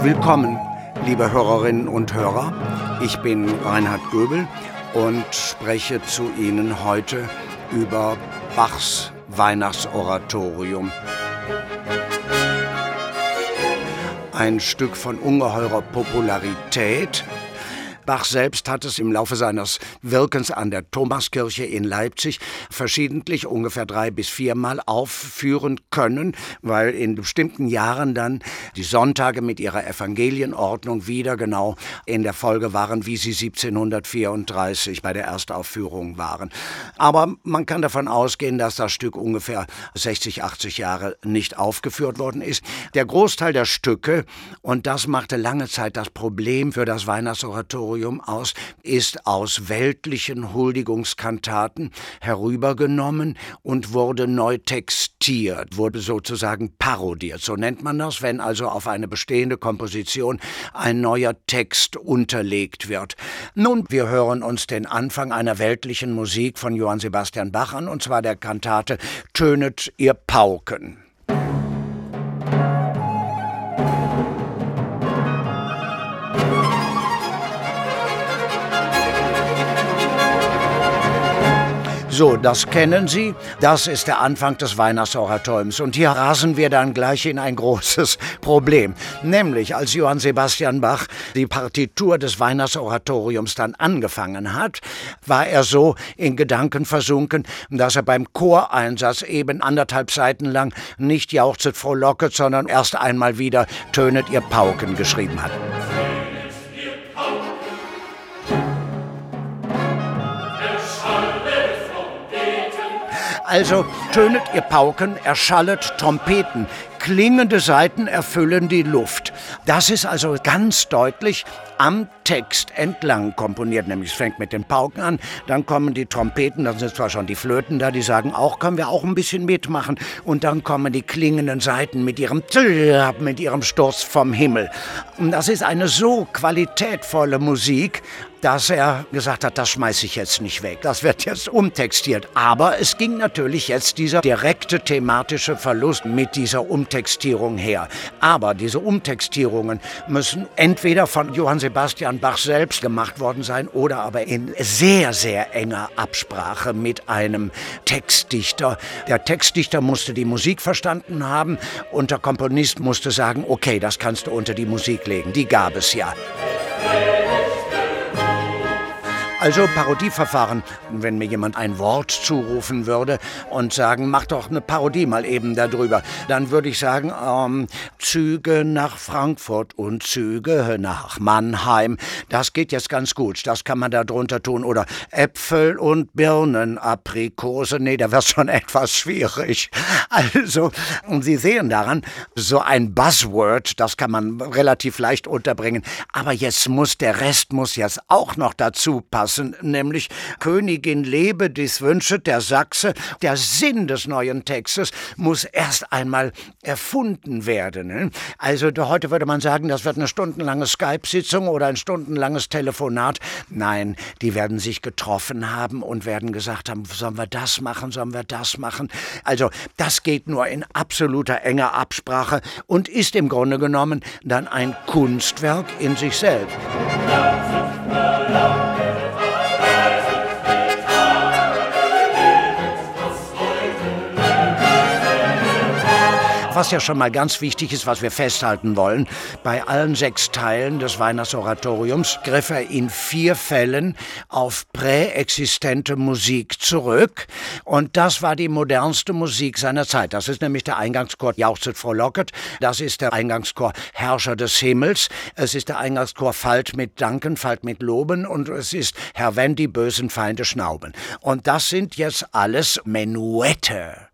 Willkommen, liebe Hörerinnen und Hörer. Ich bin Reinhard Göbel und spreche zu Ihnen heute über Bachs Weihnachtsoratorium. Ein Stück von ungeheurer Popularität, Bach selbst hat es im Laufe seines Wirkens an der Thomaskirche in Leipzig verschiedentlich ungefähr drei bis viermal aufführen können, weil in bestimmten Jahren dann die Sonntage mit ihrer Evangelienordnung wieder genau in der Folge waren, wie sie 1734 bei der Erstaufführung waren. Aber man kann davon ausgehen, dass das Stück ungefähr 60, 80 Jahre nicht aufgeführt worden ist. Der Großteil der Stücke, und das machte lange Zeit das Problem für das Weihnachtsoratorium, Oratorium aus, ist aus weltlichen Huldigungskantaten herübergenommen und wurde neu textiert, wurde sozusagen parodiert. So nennt man das, wenn also auf eine bestehende Komposition ein neuer Text unterlegt wird. Nun, wir hören uns den Anfang einer weltlichen Musik von Johann Sebastian Bach an, und zwar der Kantate Tönet ihr Pauken. So, das kennen Sie. Das ist der Anfang des Weihnachtsoratoriums. Und hier rasen wir dann gleich in ein großes Problem. Nämlich, als Johann Sebastian Bach die Partitur des Weihnachtsoratoriums dann angefangen hat, war er so in Gedanken versunken, dass er beim Choreinsatz eben anderthalb Seiten lang nicht jauchzet frohlocket, sondern erst einmal wieder tönet ihr Pauken geschrieben hat. Also tönet ihr Pauken, erschallet Trompeten, klingende Saiten erfüllen die Luft. Das ist also ganz deutlich am Text entlang komponiert. Nämlich es fängt mit den Pauken an, dann kommen die Trompeten, dann sind zwar schon die Flöten da, die sagen auch, können wir auch ein bisschen mitmachen. Und dann kommen die klingenden Saiten mit ihrem mit ihrem Stoß vom Himmel. Und das ist eine so qualitätvolle Musik, dass er gesagt hat, das schmeiße ich jetzt nicht weg. Das wird jetzt umtextiert. Aber es ging natürlich jetzt dieser direkte thematische Verlust mit dieser Umtextierung her. Aber diese Umtextierungen müssen entweder von Johann Sebastian Bach selbst gemacht worden sein oder aber in sehr, sehr enger Absprache mit einem Textdichter. Der Textdichter musste die Musik verstanden haben und der Komponist musste sagen, okay, das kannst du unter die Musik legen. Die gab es ja. Also Parodieverfahren, wenn mir jemand ein Wort zurufen würde und sagen, mach doch eine Parodie mal eben darüber, dann würde ich sagen, ähm, Züge nach Frankfurt und Züge nach Mannheim. Das geht jetzt ganz gut, das kann man da drunter tun. Oder Äpfel und Birnen, Aprikose, nee, da wird schon etwas schwierig. Also, Sie sehen daran, so ein Buzzword, das kann man relativ leicht unterbringen. Aber jetzt muss der Rest muss jetzt auch noch dazu passen lassen, nämlich Königin lebe, dies wünsche der Sachse. Der Sinn des neuen Textes muss erst einmal erfunden werden. Ne? Also heute würde man sagen, das wird eine stundenlange Skype-Sitzung oder ein stundenlanges Telefonat. Nein, die werden sich getroffen haben und werden gesagt haben, sollen wir das machen, sollen wir das machen. Also das geht nur in absoluter enger Absprache und ist im Grunde genommen dann ein Kunstwerk in sich selbst. Was ja schon mal ganz wichtig ist, was wir festhalten wollen, bei allen sechs Teilen des Weihnachtsoratoriums griff er in vier Fällen auf präexistente Musik zurück. Und das war die modernste Musik seiner Zeit. Das ist nämlich der Eingangschor Jauchzet frohlocket. Das ist der Eingangschor Herrscher des Himmels. Es ist der Eingangschor Falt mit Danken, Falt mit Loben. Und es ist Herr wenn die bösen Feinde schnauben. Und das sind jetzt alles Menuette.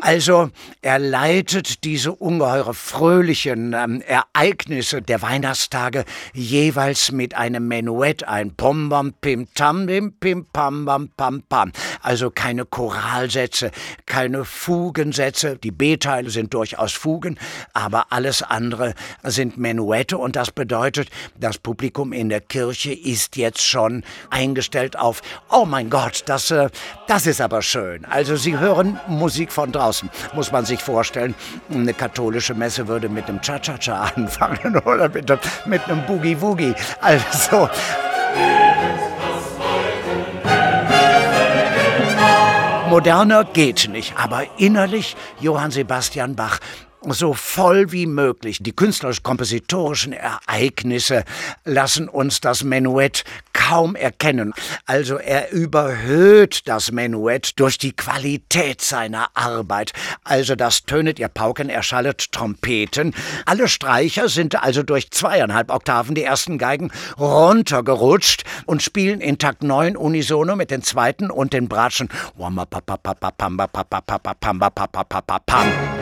Also er leitet diese ungeheure fröhlichen ähm, Ereignisse der Weihnachtstage jeweils mit einem Menuett ein. Pom bam pim tam bim pim pam bam pam pam. Also keine Choralsätze, keine Fugensätze. Die B-Teile sind durchaus Fugen, aber alles andere sind Menuette und das bedeutet, das Publikum in der Kirche ist jetzt schon eingestellt auf, oh mein Gott, das, äh, das ist aber schön. Also sie hören Musik Musik von draußen, muss man sich vorstellen. Eine katholische Messe würde mit einem Cha-Cha-Cha anfangen oder mit, mit einem Boogie-Woogie. Also. Moderner geht nicht, aber innerlich Johann Sebastian Bach so voll wie möglich. Die künstlerisch-kompositorischen Ereignisse lassen uns das Menuett kaum erkennen. Also er überhöht das Menuett durch die Qualität seiner Arbeit. Also das tönet ihr Pauken, erschallet Trompeten. Alle Streicher sind also durch zweieinhalb Oktaven die ersten Geigen runtergerutscht und spielen in Takt 9 unisono mit den zweiten und den Bratschen. Pam.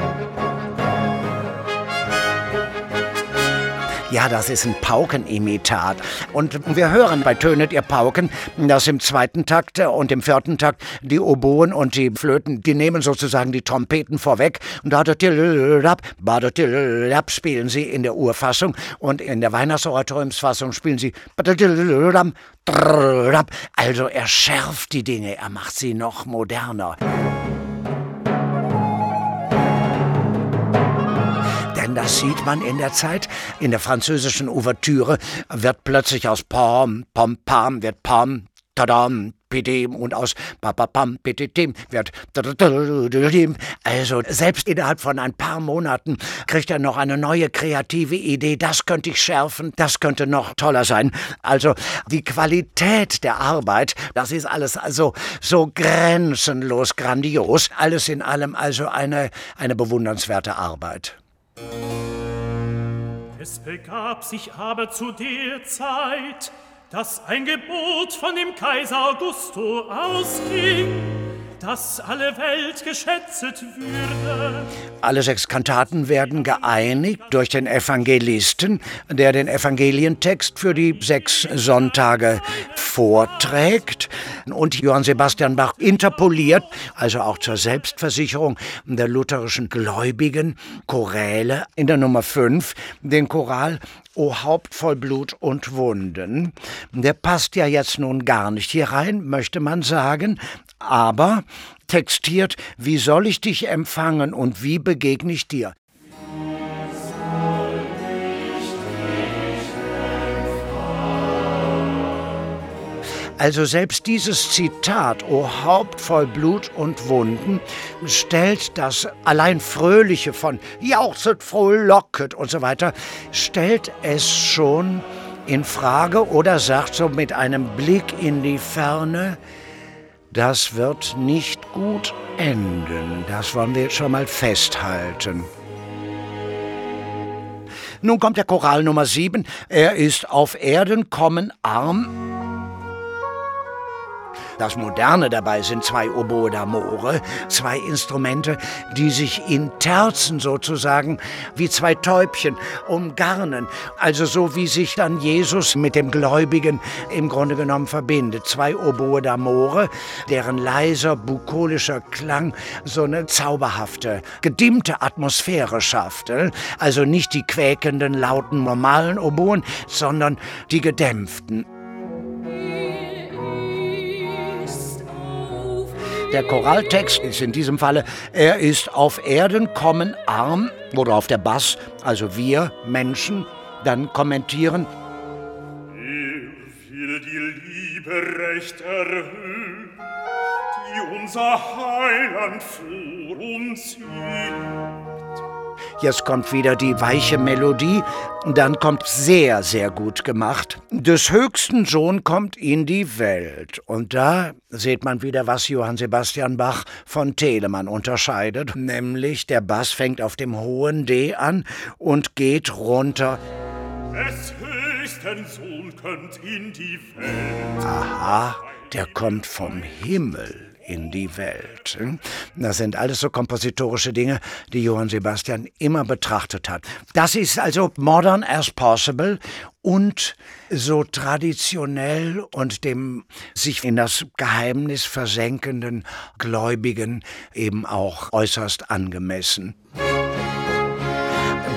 Ja, das ist ein Paukenimitat. Und wir hören bei Tönet ihr Pauken, dass im zweiten Takt und im vierten Takt die Oboen und die Flöten, die nehmen sozusagen die Trompeten vorweg. Und da spielen sie in der Urfassung und in der Weihnachtsoratoriumsfassung spielen sie also er schärft die Dinge, er macht sie noch moderner. Das sieht man in der Zeit. In der französischen Ouvertüre wird plötzlich aus Pom, Pom, Pam, wird Pom, Tadam, Pidim und aus Papapam, Petitim wird also selbst innerhalb von ein paar Monaten kriegt er noch eine neue kreative Idee. Das könnte ich schärfen, das könnte noch toller sein. Also die Qualität der Arbeit, das ist alles also so grenzenlos grandios. Alles in allem also eine, eine bewundernswerte Arbeit. Es begab sich aber zu der Zeit, dass ein Gebot von dem Kaiser Augusto ausging, dass alle Welt geschätzet würde. Alle sechs Kantaten werden geeinigt durch den Evangelisten, der den Evangelientext für die sechs Sonntage vorträgt und Johann Sebastian Bach interpoliert, also auch zur Selbstversicherung der lutherischen Gläubigen, Choräle in der Nummer 5, den Choral O Haupt voll Blut und Wunden. Der passt ja jetzt nun gar nicht hier rein, möchte man sagen, aber textiert, wie soll ich dich empfangen und wie begegne ich dir? Also selbst dieses Zitat, O Haupt voll Blut und Wunden, stellt das allein Fröhliche von jauchzet, frohlocket und so weiter, stellt es schon in Frage oder sagt so mit einem Blick in die Ferne, das wird nicht gut enden. Das wollen wir jetzt schon mal festhalten. Nun kommt der Choral Nummer 7. Er ist auf Erden kommen arm das Moderne dabei sind zwei Oboe d'Amore, zwei Instrumente, die sich in Terzen sozusagen wie zwei Täubchen umgarnen. Also so wie sich dann Jesus mit dem Gläubigen im Grunde genommen verbindet. Zwei Oboe d'Amore, deren leiser, bukolischer Klang so eine zauberhafte, gedimmte Atmosphäre schafft. Also nicht die quäkenden, lauten, normalen Oboen, sondern die gedämpften. Der Choraltext ist in diesem Falle, er ist auf Erden kommen arm, worauf der Bass, also wir Menschen, dann kommentieren. Er will die Liebe recht erhöhen, die unser Heiland vor uns übt. Jetzt kommt wieder die weiche Melodie. Dann kommt sehr, sehr gut gemacht. Des höchsten Sohn kommt in die Welt. Und da sieht man wieder, was Johann Sebastian Bach von Telemann unterscheidet. Nämlich der Bass fängt auf dem hohen D an und geht runter. Des höchsten Sohn kommt in die Welt. Aha, der kommt vom Himmel in die Welt. Das sind alles so kompositorische Dinge, die Johann Sebastian immer betrachtet hat. Das ist also modern as possible und so traditionell und dem sich in das Geheimnis versenkenden Gläubigen eben auch äußerst angemessen.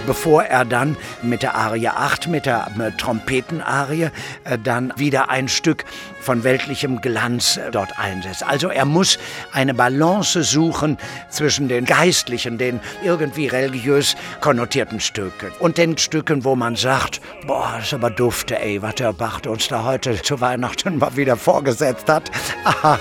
Bevor er dann mit der Arie 8, mit der äh, Trompetenarie, äh, dann wieder ein Stück von weltlichem Glanz äh, dort einsetzt. Also er muss eine Balance suchen zwischen den geistlichen, den irgendwie religiös konnotierten Stücken und den Stücken, wo man sagt, boah, ist aber dufte, ey, was der Bach uns da heute zu Weihnachten mal wieder vorgesetzt hat. Aha,